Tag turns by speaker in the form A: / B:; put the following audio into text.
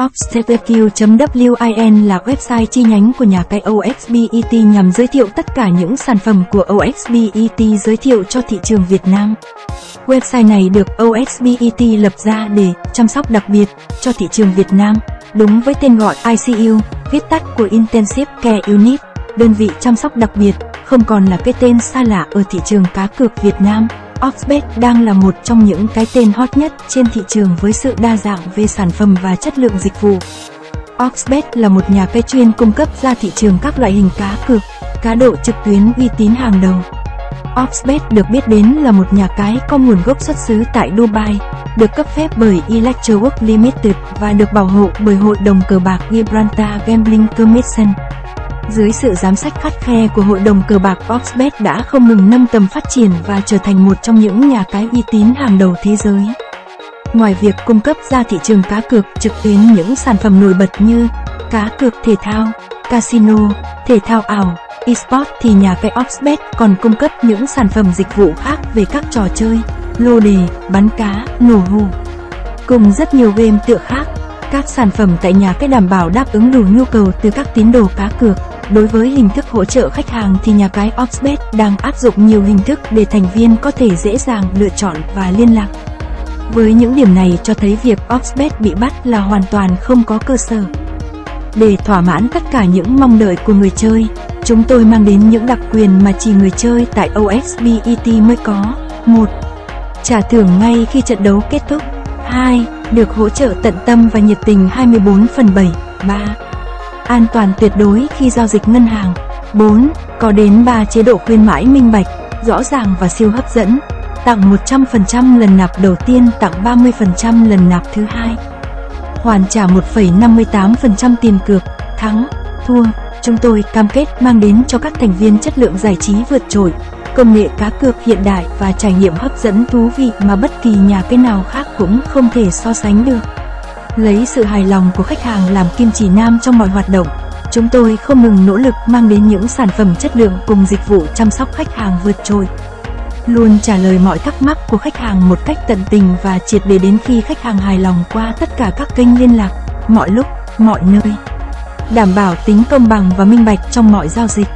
A: OxTVQ.win là website chi nhánh của nhà cái OXBET nhằm giới thiệu tất cả những sản phẩm của OXBET giới thiệu cho thị trường Việt Nam. Website này được OXBET lập ra để chăm sóc đặc biệt cho thị trường Việt Nam, đúng với tên gọi ICU, viết tắt của Intensive Care Unit, đơn vị chăm sóc đặc biệt, không còn là cái tên xa lạ ở thị trường cá cược Việt Nam. Oxbet đang là một trong những cái tên hot nhất trên thị trường với sự đa dạng về sản phẩm và chất lượng dịch vụ. Oxbet là một nhà cái chuyên cung cấp ra thị trường các loại hình cá cược, cá độ trực tuyến uy tín hàng đầu. Oxbet được biết đến là một nhà cái có nguồn gốc xuất xứ tại Dubai, được cấp phép bởi Electrowork Limited và được bảo hộ bởi Hội đồng cờ bạc Gibraltar Gambling Commission. Dưới sự giám sát khắt khe của hội đồng cờ bạc Oxbet đã không ngừng nâng tầm phát triển và trở thành một trong những nhà cái uy tín hàng đầu thế giới. Ngoài việc cung cấp ra thị trường cá cược trực tuyến những sản phẩm nổi bật như cá cược thể thao, casino, thể thao ảo, eSports thì nhà cái Oxbet còn cung cấp những sản phẩm dịch vụ khác về các trò chơi, lô đề, bắn cá, nổ hù. Cùng rất nhiều game tựa khác, các sản phẩm tại nhà cái đảm bảo đáp ứng đủ nhu cầu từ các tín đồ cá cược. Đối với hình thức hỗ trợ khách hàng thì nhà cái Oxbet đang áp dụng nhiều hình thức để thành viên có thể dễ dàng lựa chọn và liên lạc. Với những điểm này cho thấy việc Oxbet bị bắt là hoàn toàn không có cơ sở. Để thỏa mãn tất cả những mong đợi của người chơi, chúng tôi mang đến những đặc quyền mà chỉ người chơi tại OXBET mới có. 1. Trả thưởng ngay khi trận đấu kết thúc. 2. Được hỗ trợ tận tâm và nhiệt tình 24 phần 7. 3 an toàn tuyệt đối khi giao dịch ngân hàng. 4. Có đến 3 chế độ khuyến mãi minh bạch, rõ ràng và siêu hấp dẫn. Tặng 100% lần nạp đầu tiên, tặng 30% lần nạp thứ hai. Hoàn trả 1,58% tiền cược, thắng, thua. Chúng tôi cam kết mang đến cho các thành viên chất lượng giải trí vượt trội, công nghệ cá cược hiện đại và trải nghiệm hấp dẫn thú vị mà bất kỳ nhà cái nào khác cũng không thể so sánh được. Lấy sự hài lòng của khách hàng làm kim chỉ nam trong mọi hoạt động, chúng tôi không ngừng nỗ lực mang đến những sản phẩm chất lượng cùng dịch vụ chăm sóc khách hàng vượt trội. Luôn trả lời mọi thắc mắc của khách hàng một cách tận tình và triệt để đến khi khách hàng hài lòng qua tất cả các kênh liên lạc, mọi lúc, mọi nơi. Đảm bảo tính công bằng và minh bạch trong mọi giao dịch.